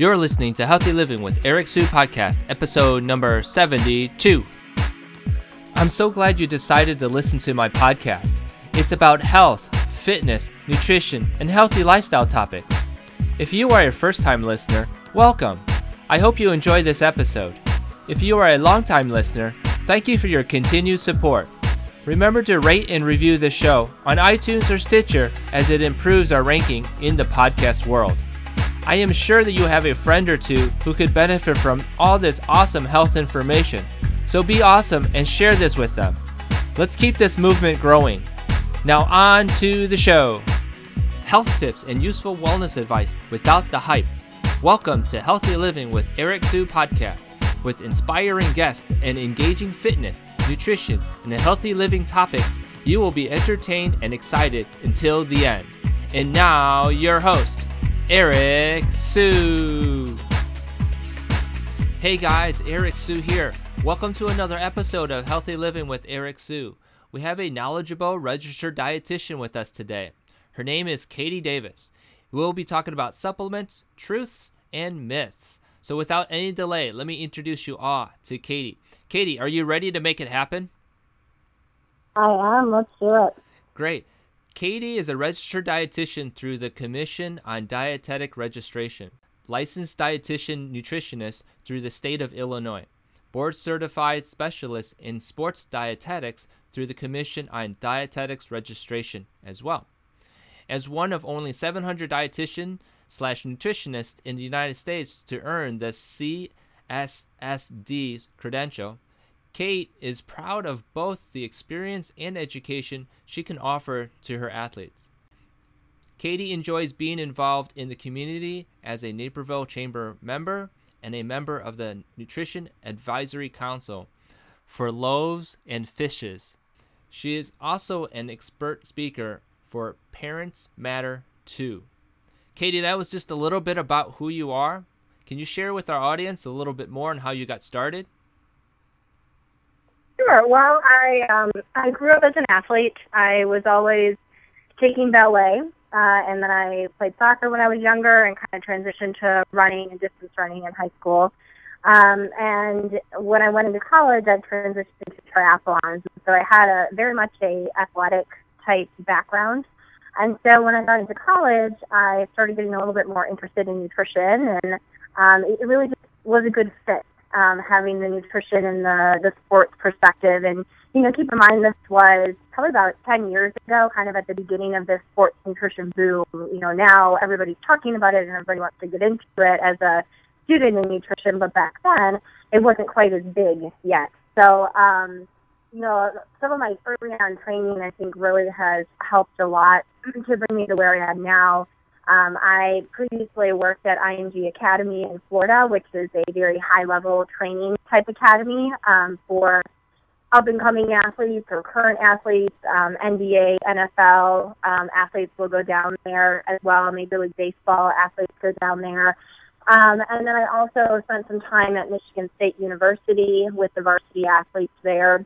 You're listening to Healthy Living with Eric Su podcast, episode number 72. I'm so glad you decided to listen to my podcast. It's about health, fitness, nutrition, and healthy lifestyle topics. If you are a first time listener, welcome. I hope you enjoy this episode. If you are a long time listener, thank you for your continued support. Remember to rate and review the show on iTunes or Stitcher as it improves our ranking in the podcast world. I am sure that you have a friend or two who could benefit from all this awesome health information. So be awesome and share this with them. Let's keep this movement growing. Now, on to the show. Health tips and useful wellness advice without the hype. Welcome to Healthy Living with Eric Su podcast. With inspiring guests and engaging fitness, nutrition, and healthy living topics, you will be entertained and excited until the end. And now, your host, Eric Su. Hey guys, Eric Su here. Welcome to another episode of Healthy Living with Eric Su. We have a knowledgeable registered dietitian with us today. Her name is Katie Davis. We'll be talking about supplements, truths, and myths. So without any delay, let me introduce you all to Katie. Katie, are you ready to make it happen? I am. Let's do it. Great. Katie is a registered dietitian through the Commission on Dietetic Registration, licensed dietitian nutritionist through the state of Illinois, board certified specialist in sports dietetics through the Commission on Dietetics Registration as well. As one of only 700 dietitian slash nutritionists in the United States to earn the CSSD credential, Kate is proud of both the experience and education she can offer to her athletes. Katie enjoys being involved in the community as a Naperville Chamber member and a member of the Nutrition Advisory Council for Loaves and Fishes. She is also an expert speaker for Parents Matter Too. Katie, that was just a little bit about who you are. Can you share with our audience a little bit more on how you got started? Sure. Well, I um, I grew up as an athlete. I was always taking ballet, uh, and then I played soccer when I was younger, and kind of transitioned to running and distance running in high school. Um, and when I went into college, I transitioned to triathlons. So I had a very much a athletic type background. And so when I got into college, I started getting a little bit more interested in nutrition, and um, it really just was a good fit um, having the nutrition and the, the sports perspective. And, you know, keep in mind this was probably about 10 years ago, kind of at the beginning of this sports nutrition boom. You know, now everybody's talking about it and everybody wants to get into it as a student in nutrition, but back then it wasn't quite as big yet. So, um, you know, some of my early on training, I think, really has helped a lot to bring me to where I am now um, I previously worked at IMG Academy in Florida, which is a very high level training type academy um, for up and coming athletes or current athletes, um, NBA, NFL um, athletes will go down there as well. Major League Baseball athletes go down there. Um, and then I also spent some time at Michigan State University with the varsity athletes there.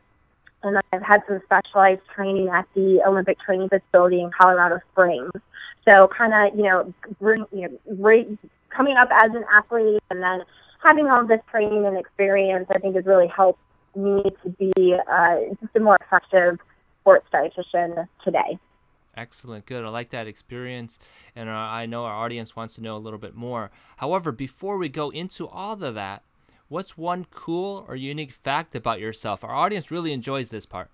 And I've had some specialized training at the Olympic Training Facility in Colorado Springs. So kind of, you know, bring, you know, re- coming up as an athlete and then having all this training and experience, I think has really helped me to be uh, just a more effective sports dietitian today. Excellent, good. I like that experience, and uh, I know our audience wants to know a little bit more. However, before we go into all of that, what's one cool or unique fact about yourself? Our audience really enjoys this part.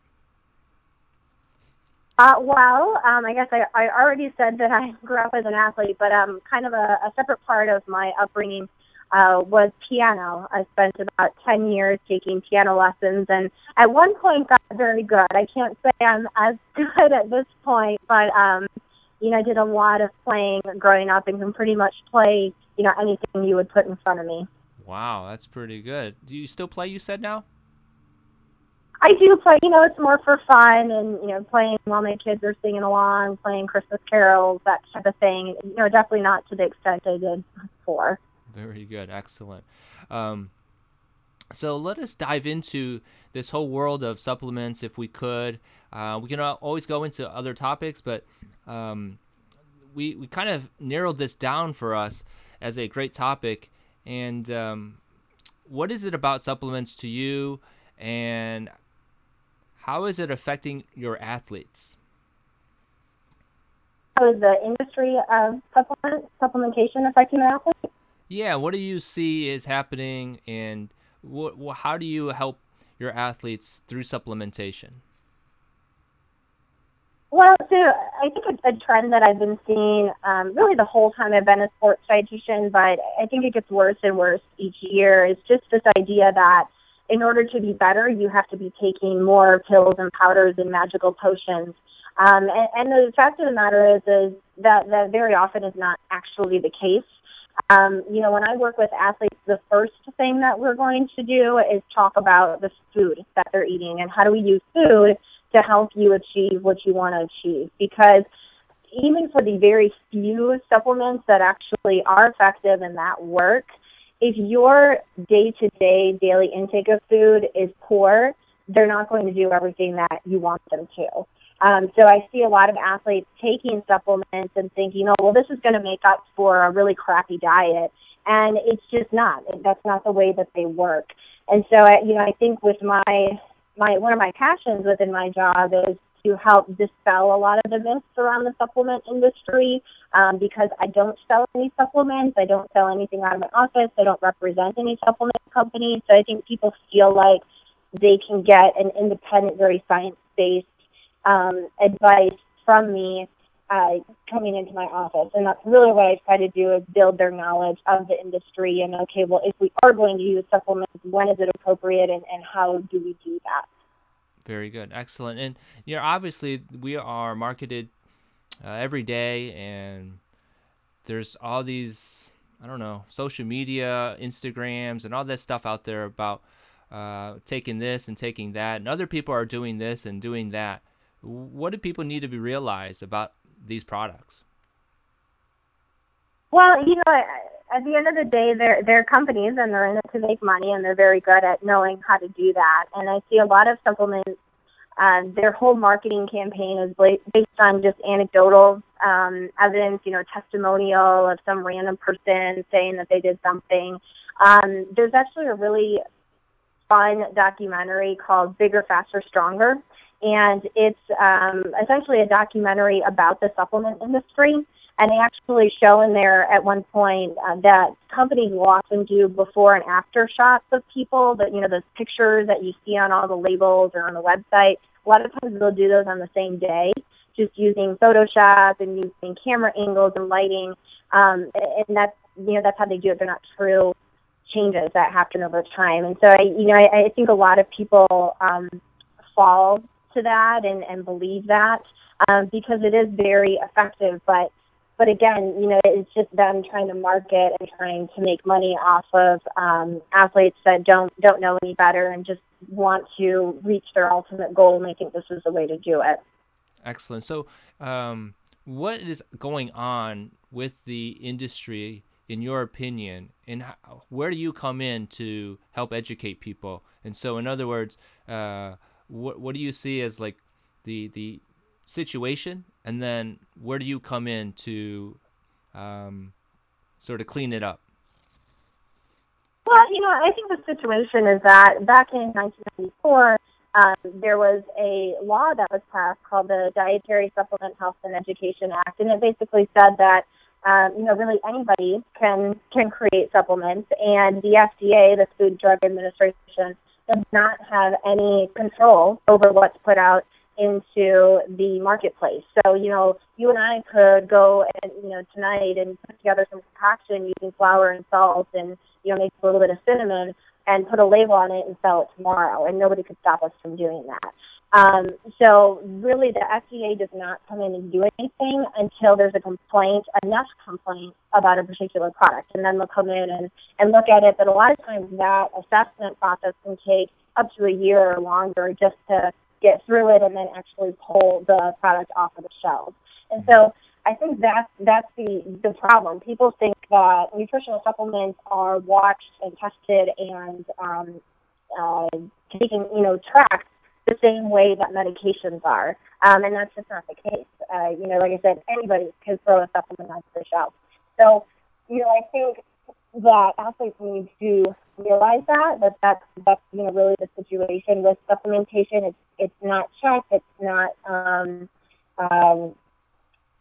Uh, well, um, I guess I, I already said that I grew up as an athlete, but um, kind of a, a separate part of my upbringing uh, was piano. I spent about 10 years taking piano lessons and at one point got very good. I can't say I'm as good at this point, but, um, you know, I did a lot of playing growing up and can pretty much play, you know, anything you would put in front of me. Wow, that's pretty good. Do you still play, you said now? I do play, you know, it's more for fun and, you know, playing while my kids are singing along, playing Christmas carols, that type of thing. You know, definitely not to the extent I did before. Very good. Excellent. Um, so let us dive into this whole world of supplements if we could. Uh, we can always go into other topics, but um, we, we kind of narrowed this down for us as a great topic. And um, what is it about supplements to you, and how is it affecting your athletes? How is the industry of supplement supplementation affecting the athletes? Yeah, what do you see is happening, and what, how do you help your athletes through supplementation? Well, so I think a, a trend that I've been seeing um, really the whole time I've been a sports dietitian, but I think it gets worse and worse each year, is just this idea that in order to be better, you have to be taking more pills and powders and magical potions. Um, and, and the fact of the matter is, is that that very often is not actually the case. Um, you know, when I work with athletes, the first thing that we're going to do is talk about the food that they're eating and how do we use food to help you achieve what you want to achieve. Because even for the very few supplements that actually are effective and that work, if your day to day daily intake of food is poor, they're not going to do everything that you want them to. Um, so I see a lot of athletes taking supplements and thinking, oh, well, this is going to make up for a really crappy diet. And it's just not. That's not the way that they work. And so, I, you know, I think with my my one of my passions within my job is to help dispel a lot of the myths around the supplement industry um, because I don't sell any supplements. I don't sell anything out of my office. I don't represent any supplement companies. So I think people feel like they can get an independent, very science based um, advice from me uh, coming into my office. And that's really what I try to do is build their knowledge of the industry and, okay, well, if we are going to use supplements, when is it appropriate and, and how do we do that? Very good. Excellent. And, you know, obviously we are marketed uh, every day and there's all these, I don't know, social media, Instagrams, and all that stuff out there about uh, taking this and taking that. And other people are doing this and doing that. What do people need to be realized about these products? Well, you know, at the end of the day, they're they're companies and they're in it to make money, and they're very good at knowing how to do that. And I see a lot of supplements. Um, their whole marketing campaign is based on just anecdotal um, evidence, you know, testimonial of some random person saying that they did something. Um, there's actually a really fun documentary called Bigger, Faster, Stronger and it's um, essentially a documentary about the supplement industry. And they actually show in there at one point uh, that companies will often do before and after shots of people, that you know those pictures that you see on all the labels or on the website. A lot of times they'll do those on the same day, just using Photoshop and using camera angles and lighting. Um, and that's you know that's how they do it. They're not true changes that happen over time. And so I you know I, I think a lot of people um, fall to that and, and believe that um, because it is very effective. But but again, you know, it's just them trying to market and trying to make money off of um, athletes that don't don't know any better and just want to reach their ultimate goal. And I think this is the way to do it. Excellent. So, um, what is going on with the industry, in your opinion, and how, where do you come in to help educate people? And so, in other words, uh, what what do you see as like the the situation, and then where do you come in to um, sort of clean it up? Well, you know, I think the situation is that back in 1994, um, there was a law that was passed called the Dietary Supplement Health and Education Act, and it basically said that um, you know really anybody can can create supplements, and the FDA, the Food Drug Administration, does not have any control over what's put out into the marketplace. So, you know, you and I could go and, you know, tonight and put together some concoction using flour and salt and, you know, make a little bit of cinnamon and put a label on it and sell it tomorrow. And nobody could stop us from doing that. Um, so really the FDA does not come in and do anything until there's a complaint, enough complaint about a particular product. And then they'll come in and, and look at it. But a lot of times that assessment process can take up to a year or longer just to get through it and then actually pull the product off of the shelves. And so I think that's that's the the problem. People think that nutritional supplements are watched and tested and um, uh, taken, you know, tracked the same way that medications are. Um, and that's just not the case. Uh, you know, like I said, anybody can throw a supplement onto the shelf. So you know, I think that athletes need to realize that that that's that's you know really the situation with supplementation. It's it's not checked. It's not um, um,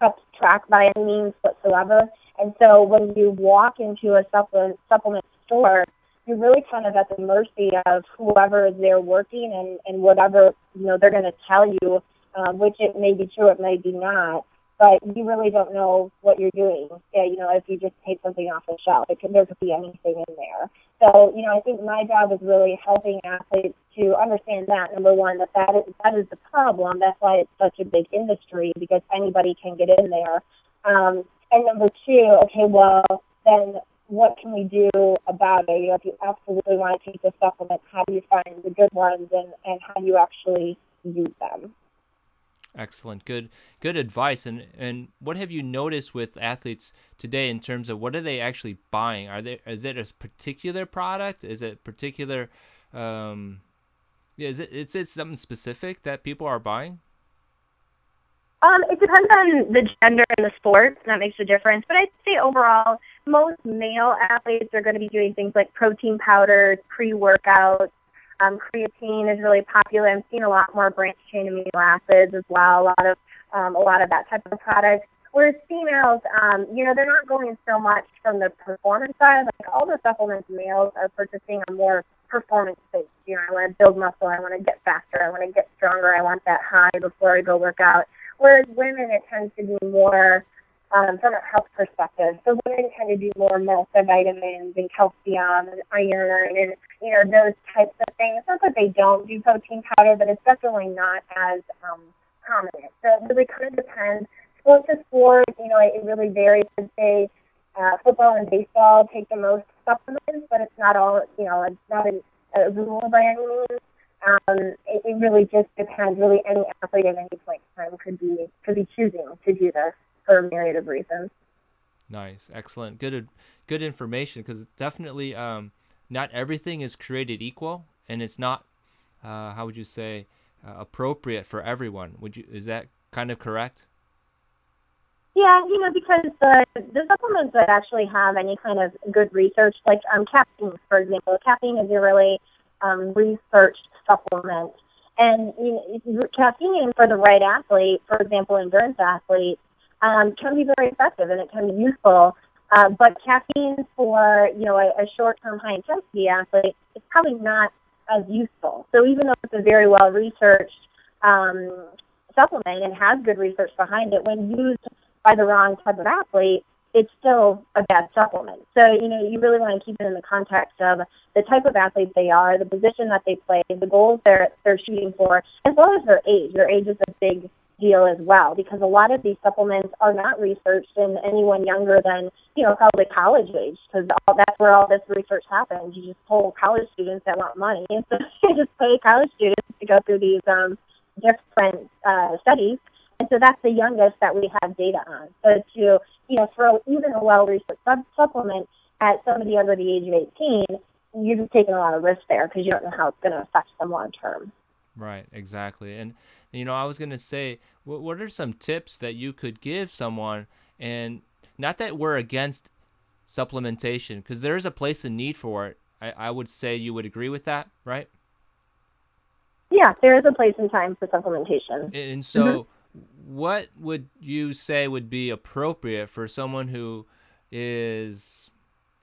kept track by any means whatsoever. And so when you walk into a supplement supplement store, you're really kind of at the mercy of whoever is there working and and whatever you know they're going to tell you, uh, which it may be true, it may be not but you really don't know what you're doing. Yeah, you know, if you just take something off the shelf, it could, there could be anything in there. So, you know, I think my job is really helping athletes to understand that number one, that that is that is the problem. That's why it's such a big industry because anybody can get in there. Um, and number two, okay, well, then what can we do about it? You know, if you absolutely want to take the supplement, how do you find the good ones and and how do you actually use them? Excellent. Good good advice. And and what have you noticed with athletes today in terms of what are they actually buying? Are there is it a particular product? Is it particular um yeah, is it is it something specific that people are buying? Um, it depends on the gender and the sport. That makes a difference. But I'd say overall, most male athletes are going to be doing things like protein powders, pre-workouts, um, creatine is really popular. I'm seeing a lot more branched chain amino acids as well. A lot of um, a lot of that type of product. Whereas females, um, you know, they're not going so much from the performance side. Like all the supplements males are purchasing are more performance based. You know, I want to build muscle, I want to get faster, I want to get stronger, I want that high before I go work out. Whereas women, it tends to be more um, from a health perspective. So women tend to do more multivitamins and calcium and iron and you know those types of things. Not that they don't do protein powder, but it's definitely not as um, prominent. So it really kind of depends. Sport to sport, you know, it really varies. I'd say uh, football and baseball take the most supplements, but it's not all. You know, it's not a, a rule by any means. Um, it, it really just depends. Really, any athlete at any point in time could be could be choosing to do this for a myriad of reasons. Nice, excellent, good, good information. Because definitely, um, not everything is created equal, and it's not, uh, how would you say, uh, appropriate for everyone. Would you? Is that kind of correct? Yeah, you know, because the the supplements that actually have any kind of good research, like um, caffeine, for example, caffeine is a really um, researched supplement, and you know, caffeine for the right athlete, for example, endurance athletes, um, can be very effective and it can be useful. Uh, but caffeine for you know a, a short-term high-intensity athlete is probably not as useful. So even though it's a very well-researched um, supplement and has good research behind it, when used by the wrong type of athlete, it's still a bad supplement. So, you know, you really want to keep it in the context of the type of athlete they are, the position that they play, the goals they're they're shooting for, as well as their age. Their age is a big deal as well because a lot of these supplements are not researched in anyone younger than you know probably college age because that's where all this research happens. You just pull college students that want money and so you just pay college students to go through these um different uh studies. And so that's the youngest that we have data on. So to you know throw even a well researched sub- supplement at somebody under the age of 18 you're just taking a lot of risk there because you don't know how it's going to affect them long term Right, exactly. And you know, I was gonna say, what what are some tips that you could give someone? And not that we're against supplementation, because there is a place in need for it. I, I would say you would agree with that, right? Yeah, there is a place and time for supplementation. And so, mm-hmm. what would you say would be appropriate for someone who is,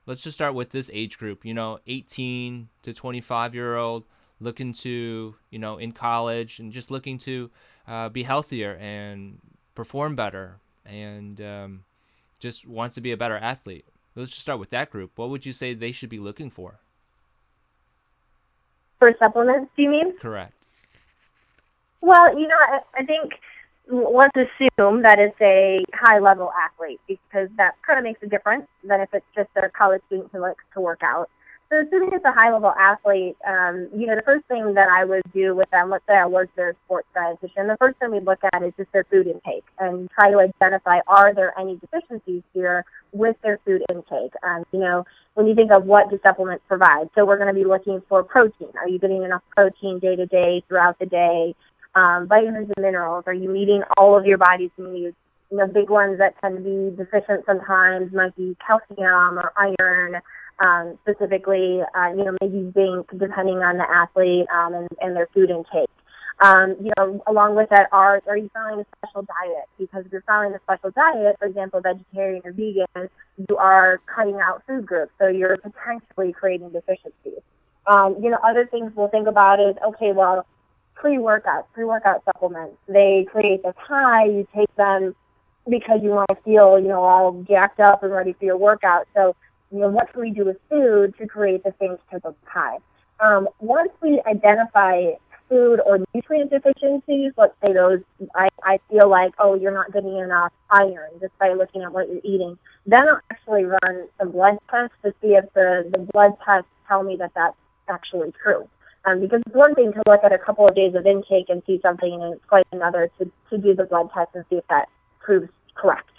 let's just start with this age group, you know, 18 to 25 year old looking to, you know, in college and just looking to uh, be healthier and perform better and um, just wants to be a better athlete. Let's just start with that group. What would you say they should be looking for? For supplements, do you mean? Correct. Well, you know, I, I think let's assume that it's a high level athlete because that kind of makes a difference than if it's just a college student who likes to work out. So assuming it's a high level athlete, um, you know, the first thing that I would do with them, let's say I was their sports dietitian, the first thing we'd look at is just their food intake and try to identify are there any deficiencies here with their food intake. Um, you know, when you think of what do supplements provide, so we're going to be looking for protein. Are you getting enough protein day to day throughout the day? Um, vitamins and minerals. Are you meeting all of your body's needs you know, big ones that tend to be deficient sometimes might be calcium or iron, um, specifically, uh, you know, maybe zinc, depending on the athlete um, and, and their food intake. Um, you know, along with that, are are you following a special diet? Because if you're following a special diet, for example, vegetarian or vegan, you are cutting out food groups, so you're potentially creating deficiencies. Um, you know, other things we'll think about is okay, well, pre-workout, pre-workout supplements, they create this high. You take them because you want to feel, you know, all jacked up and ready for your workout. So, you know, what can we do with food to create the same type of pie? Um, once we identify food or nutrient deficiencies, let's say those, I, I feel like, oh, you're not getting enough iron just by looking at what you're eating, then I'll actually run some blood tests to see if the, the blood tests tell me that that's actually true. Um, because it's one thing to look at a couple of days of intake and see something, and it's quite another to, to do the blood test and see if that proves correct.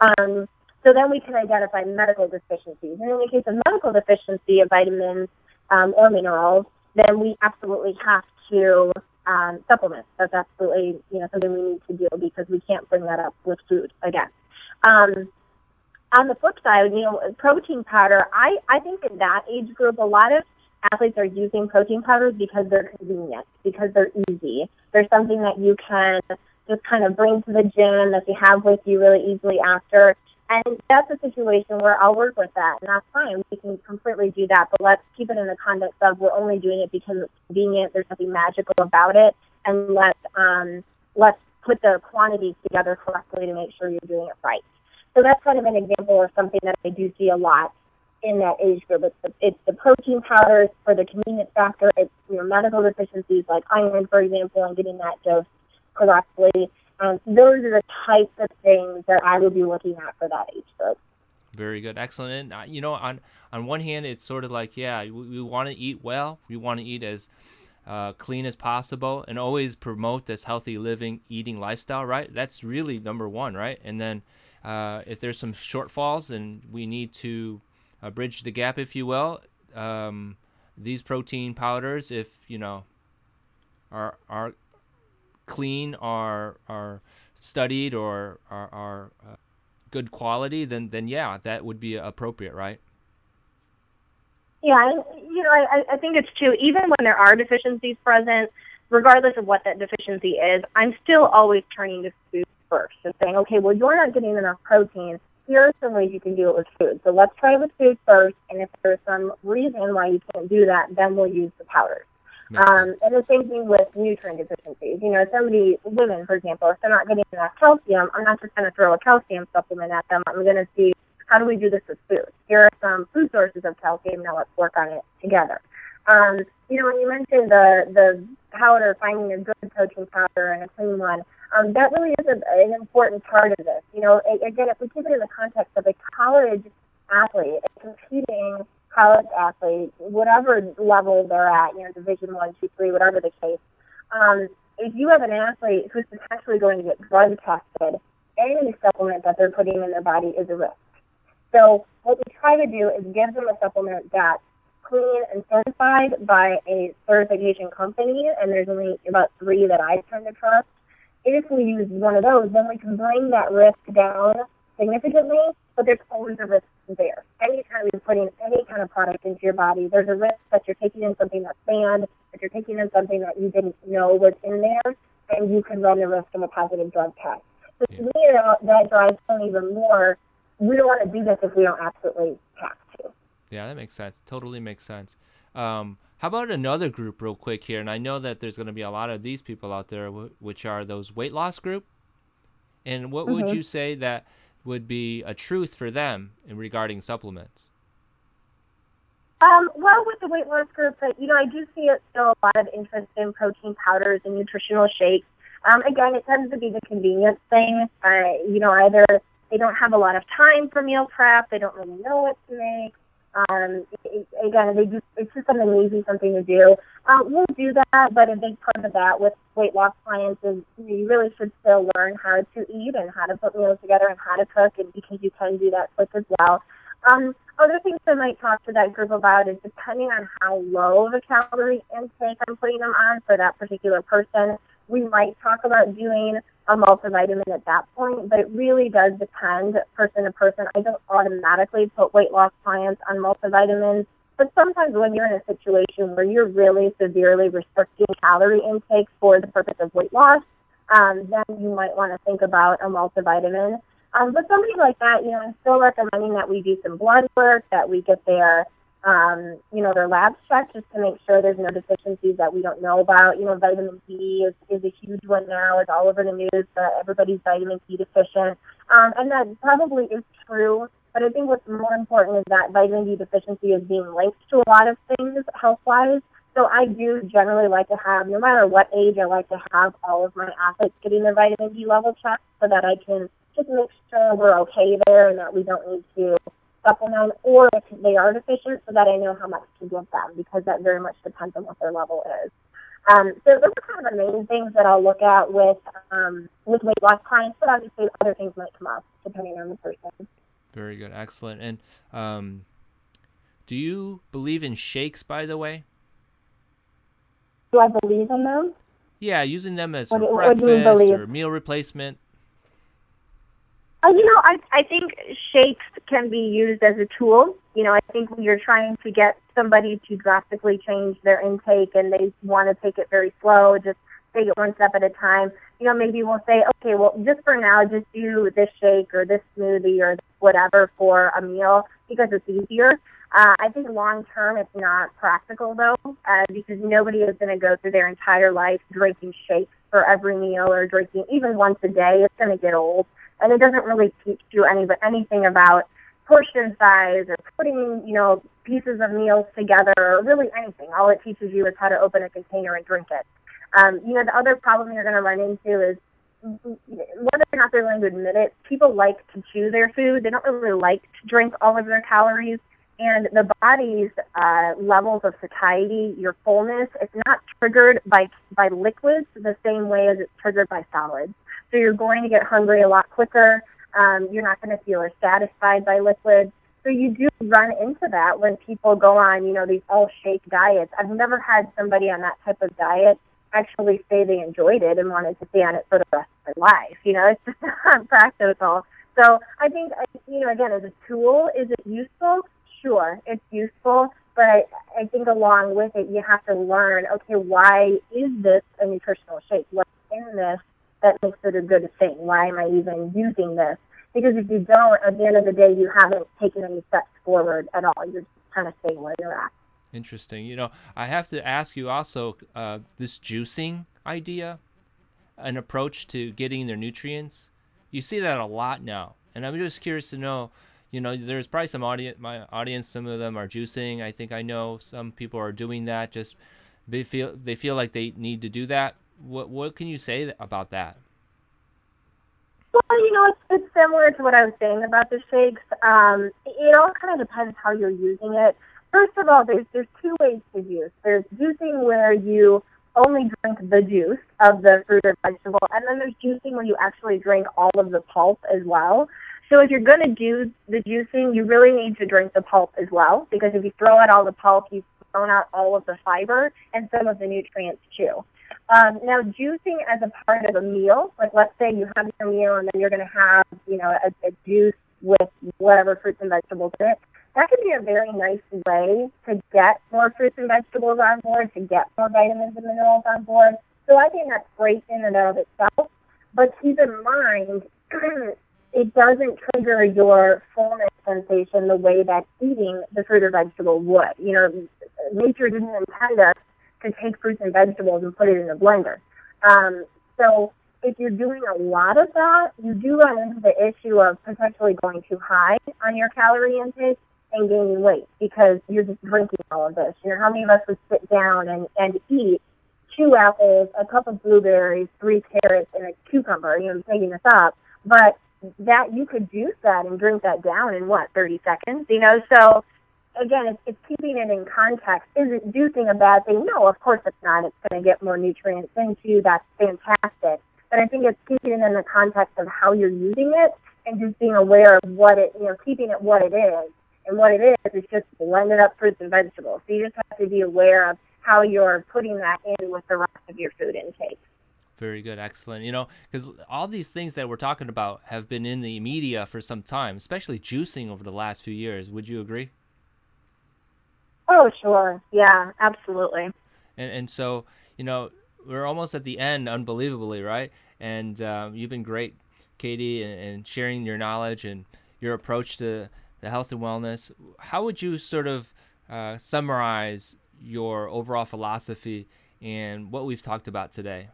Um, so then we can identify medical deficiencies. And in the case of medical deficiency of vitamins um, or minerals, then we absolutely have to um, supplement. That's absolutely you know something we need to do because we can't bring that up with food again. Um, on the flip side, you know, protein powder. I I think in that age group, a lot of athletes are using protein powders because they're convenient, because they're easy. They're something that you can just kind of bring to the gym that you have with you really easily after. And that's a situation where I'll work with that, and that's fine. We can completely do that, but let's keep it in the context of we're only doing it because it's convenient. There's nothing magical about it, and let's um, let's put the quantities together correctly to make sure you're doing it right. So that's kind of an example of something that I do see a lot in that age group. It's the, it's the protein powders for the convenience factor. It's your medical deficiencies like iron, for example, and getting that dose correctly. Um, those are the types of things that I would be looking at for that age group. Very good, excellent. And uh, you know, on on one hand, it's sort of like, yeah, we, we want to eat well. We want to eat as uh, clean as possible, and always promote this healthy living, eating lifestyle. Right? That's really number one, right? And then uh, if there's some shortfalls and we need to uh, bridge the gap, if you will. Um, these protein powders, if you know, are are clean, are are studied, or are, are uh, good quality, then then yeah, that would be appropriate, right? Yeah, you know, I, I think it's true. Even when there are deficiencies present, regardless of what that deficiency is, I'm still always turning to food first and saying, okay, well, you're not getting enough protein here are some ways you can do it with food. So let's try with food first, and if there's some reason why you can't do that, then we'll use the powders. Um, and the same thing with nutrient deficiencies. You know, somebody, women, for example, if they're not getting enough calcium, I'm not just going to throw a calcium supplement at them. I'm going to see how do we do this with food. Here are some food sources of calcium. Now let's work on it together. Um, you know, when you mentioned the the powder, finding a good protein powder and a clean one, um, that really is a, an important part of this. You know, again, if we keep it in the context of a college athlete, competing college athlete, whatever level they're at, you know, Division One, Two, Three, whatever the case, um, if you have an athlete who's potentially going to get drug tested, any supplement that they're putting in their body is a risk. So what we try to do is give them a supplement that's clean and certified by a certification company, and there's only about three that I tend to trust if we use one of those, then we can bring that risk down significantly, but there's always a risk there. Anytime you're putting any kind of product into your body, there's a risk that you're taking in something that's banned, that you're taking in something that you didn't know was in there, and you can run the risk of a positive drug test. So to me, that, that drives home even more. We don't want to do this if we don't absolutely have to. Yeah, that makes sense. Totally makes sense. Um, how about another group, real quick here? And I know that there's going to be a lot of these people out there, which are those weight loss group. And what mm-hmm. would you say that would be a truth for them in regarding supplements? Um, well, with the weight loss group, but you know, I do see still a lot of interest in protein powders and nutritional shakes. Um, again, it tends to be the convenience thing. Uh, you know, either they don't have a lot of time for meal prep, they don't really know what to make, um, it, again, they it's just an amazing something to do. Uh, we'll do that, but a big part of that with weight loss clients is you really should still learn how to eat and how to put meals together and how to cook, and because you can do that quick as well. Um, other things I might talk to that group about is depending on how low of a calorie intake I'm putting them on for that particular person, we might talk about doing a multivitamin at that point, but it really does depend person to person. I don't automatically put weight loss clients on multivitamins, but sometimes when you're in a situation where you're really severely restricting calorie intake for the purpose of weight loss, um, then you might want to think about a multivitamin. Um, but somebody like that, you know, I'm still recommending that we do some blood work, that we get their um, you know, their labs checked just to make sure there's no deficiencies that we don't know about. You know, vitamin D is, is a huge one now. It's all over the news that everybody's vitamin D deficient. Um, and that probably is true. But I think what's more important is that vitamin D deficiency is being linked to a lot of things health-wise. So I do generally like to have, no matter what age, I like to have all of my athletes getting their vitamin D level checked so that I can just make sure we're okay there and that we don't need to supplement or if they are deficient so that I know how much to give them because that very much depends on what their level is. Um, so those are kind of the main things that I'll look at with um, with weight loss clients, but obviously other things might come up depending on the person. Very good, excellent. And um, do you believe in shakes, by the way? Do I believe in them? Yeah, using them as what, breakfast or meal replacement. Uh, you know, I I think shakes can be used as a tool. You know, I think when you're trying to get somebody to drastically change their intake and they want to take it very slow, just take it one step at a time. You know, maybe we'll say, okay, well, just for now, just do this shake or this smoothie or whatever for a meal because it's easier. Uh, I think long term it's not practical though, uh, because nobody is going to go through their entire life drinking shakes for every meal or drinking even once a day. It's going to get old and it doesn't really teach you any anything about portion size or putting you know pieces of meals together or really anything. All it teaches you is how to open a container and drink it. Um, you know, the other problem you're going to run into is whether or not they're willing to admit it, people like to chew their food. They don't really like to drink all of their calories. And the body's uh, levels of satiety, your fullness, it's not triggered by by liquids the same way as it's triggered by solids. So you're going to get hungry a lot quicker. Um, you're not going to feel as satisfied by liquids. So you do run into that when people go on, you know, these all shake diets. I've never had somebody on that type of diet actually say they enjoyed it and wanted to stay on it for the rest of their life. You know, it's just not practical. So I think, you know, again, as a tool, is it useful? Sure, it's useful. But I think along with it, you have to learn, okay, why is this a nutritional shake? What's in this that makes it a good thing. Why am I even using this? Because if you don't, at the end of the day, you haven't taken any steps forward at all. You're just kind of staying where you're at. Interesting. You know, I have to ask you also uh, this juicing idea, an approach to getting their nutrients. You see that a lot now, and I'm just curious to know. You know, there's probably some audience. My audience, some of them are juicing. I think I know some people are doing that. Just they feel they feel like they need to do that what what can you say about that? Well, you know, it's, it's similar to what I was saying about the shakes. Um, it all kind of depends how you're using it. First of all, there's there's two ways to juice. There's juicing where you only drink the juice of the fruit or vegetable, and then there's juicing where you actually drink all of the pulp as well. So if you're going to do the juicing, you really need to drink the pulp as well, because if you throw out all the pulp, you've thrown out all of the fiber and some of the nutrients too. Um, now, juicing as a part of a meal, like let's say you have your meal and then you're going to have, you know, a, a juice with whatever fruits and vegetables in it, that can be a very nice way to get more fruits and vegetables on board, to get more vitamins and minerals on board. So I think that's great in and of itself. But keep in mind, it doesn't trigger your fullness sensation the way that eating the fruit or vegetable would. You know, nature didn't intend us to take fruits and vegetables and put it in a blender. Um, so if you're doing a lot of that, you do run into the issue of potentially going too high on your calorie intake and gaining weight because you're just drinking all of this. You know, how many of us would sit down and, and eat two apples, a cup of blueberries, three carrots, and a cucumber? You know, I'm this up. But that you could juice that and drink that down in what, 30 seconds? You know, so again, it's, it's keeping it in context. Is it juicing a bad thing? No, of course it's not. It's going to get more nutrients into you. That's fantastic. But I think it's keeping it in the context of how you're using it and just being aware of what it, you know, keeping it what it is. And what it is is just blended up fruits and vegetables. So you just have to be aware of how you're putting that in with the rest of your food intake. Very good, excellent. You know, because all these things that we're talking about have been in the media for some time, especially juicing over the last few years. Would you agree? Oh, sure. Yeah, absolutely. And and so you know we're almost at the end, unbelievably, right? And um, you've been great, Katie, and, and sharing your knowledge and your approach to the health and wellness. How would you sort of uh, summarize your overall philosophy and what we've talked about today?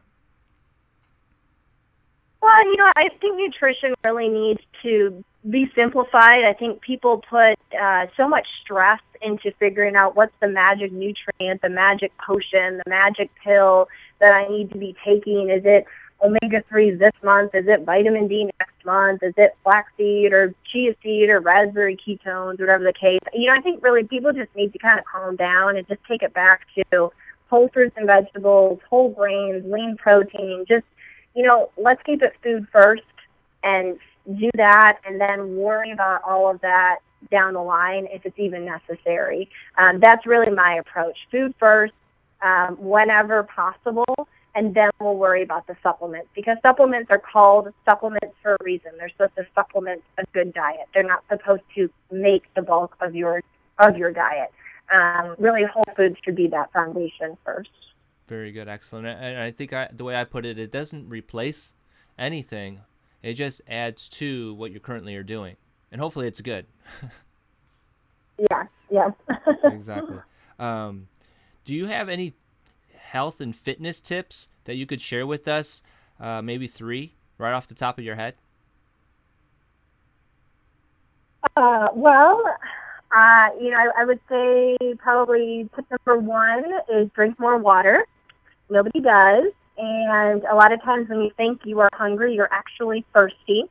Well, you know, I think nutrition really needs to be simplified. I think people put uh, so much stress into figuring out what's the magic nutrient, the magic potion, the magic pill that I need to be taking. Is it omega 3s this month? Is it vitamin D next month? Is it flaxseed or chia seed or raspberry ketones, whatever the case? You know, I think really people just need to kind of calm down and just take it back to whole fruits and vegetables, whole grains, lean protein. Just, you know, let's keep it food first and do that and then worry about all of that down the line if it's even necessary. Um, that's really my approach. Food first, um, whenever possible, and then we'll worry about the supplements because supplements are called supplements for a reason. They're supposed to supplement a good diet. They're not supposed to make the bulk of your of your diet. Um, really, whole foods should be that foundation first. Very good, excellent. And I think I, the way I put it, it doesn't replace anything. It just adds to what you currently are doing, and hopefully, it's good. yeah. Yeah. exactly. Um, do you have any health and fitness tips that you could share with us? Uh, maybe three right off the top of your head. Uh, well, uh, you know, I, I would say probably tip number one is drink more water. Nobody does. And a lot of times when you think you are hungry, you're actually thirsty.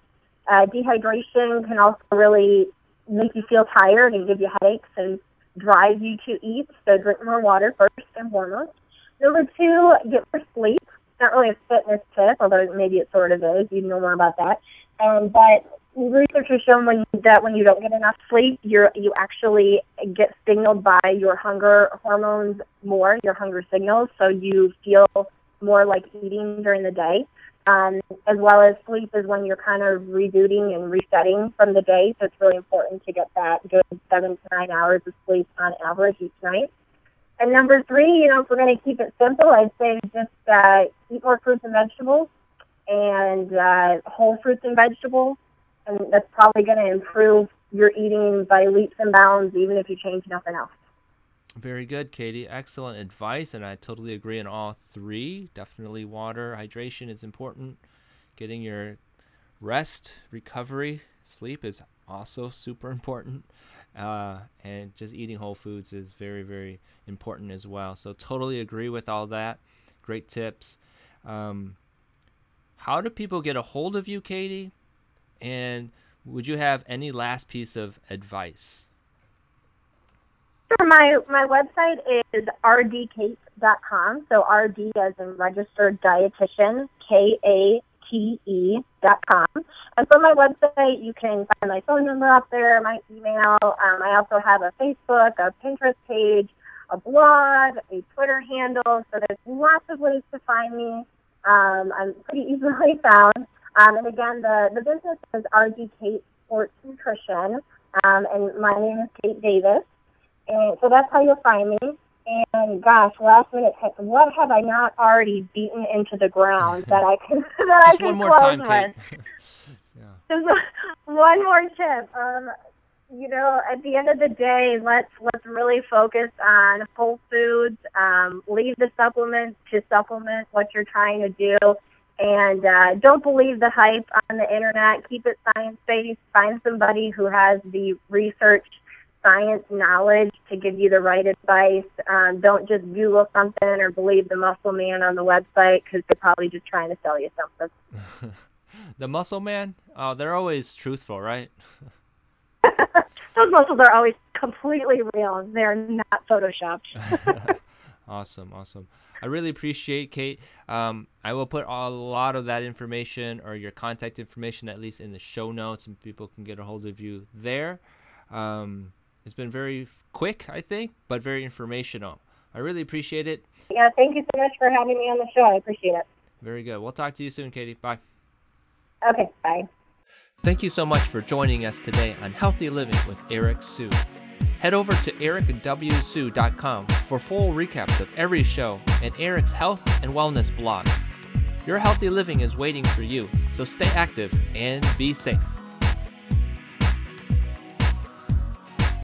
Uh, dehydration can also really make you feel tired and give you headaches and drive you to eat. So drink more water first and foremost. Number two, get more sleep. Not really a fitness tip, although maybe it sort of is. You know more about that. Um, but research has shown when that when you don't get enough sleep, you're you actually get signaled by your hunger hormones more, your hunger signals, so you feel more like eating during the day. Um, as well as sleep is when you're kind of rebooting and resetting from the day, so it's really important to get that good seven to nine hours of sleep on average each night. And number three, you know, if we're going to keep it simple, I'd say just uh, eat more fruits and vegetables and uh, whole fruits and vegetables. And that's probably going to improve your eating by leaps and bounds, even if you change nothing else. Very good, Katie. Excellent advice, and I totally agree on all three. Definitely water, hydration is important. Getting your rest, recovery, sleep is also super important. Uh, and just eating whole foods is very, very important as well. So, totally agree with all that. Great tips. Um, how do people get a hold of you, Katie? And would you have any last piece of advice? Sure. My my website is rdkate.com. So RD as in registered dietitian, K A T E dot com. And from my website, you can find my phone number up there, my email. Um, I also have a Facebook, a Pinterest page, a blog, a Twitter handle. So there's lots of ways to find me. Um, I'm pretty easily found. Um, and again, the, the business is RD Kate Sports Nutrition. Um, and my name is Kate Davis. And so that's how you'll find me. And gosh, last minute text. What have I not already beaten into the ground that I can that Just I can one more close time, with? Kate. yeah. Just one more tip. Um, you know, at the end of the day, let's let's really focus on whole foods. Um, leave the supplements to supplement what you're trying to do, and uh, don't believe the hype on the internet. Keep it science based. Find somebody who has the research science knowledge to give you the right advice. Um, don't just Google something or believe the muscle man on the website because they're probably just trying to sell you something. the muscle man, oh, they're always truthful, right? Those muscles are always completely real. They're not photoshopped. awesome, awesome. I really appreciate Kate. Um, I will put a lot of that information or your contact information at least in the show notes, and people can get a hold of you there. Um, it's been very quick, I think, but very informational. I really appreciate it. Yeah, thank you so much for having me on the show. I appreciate it. Very good. We'll talk to you soon, Katie. Bye. Okay, bye. Thank you so much for joining us today on Healthy Living with Eric Su. Head over to ericwsu.com for full recaps of every show and Eric's health and wellness blog. Your healthy living is waiting for you, so stay active and be safe.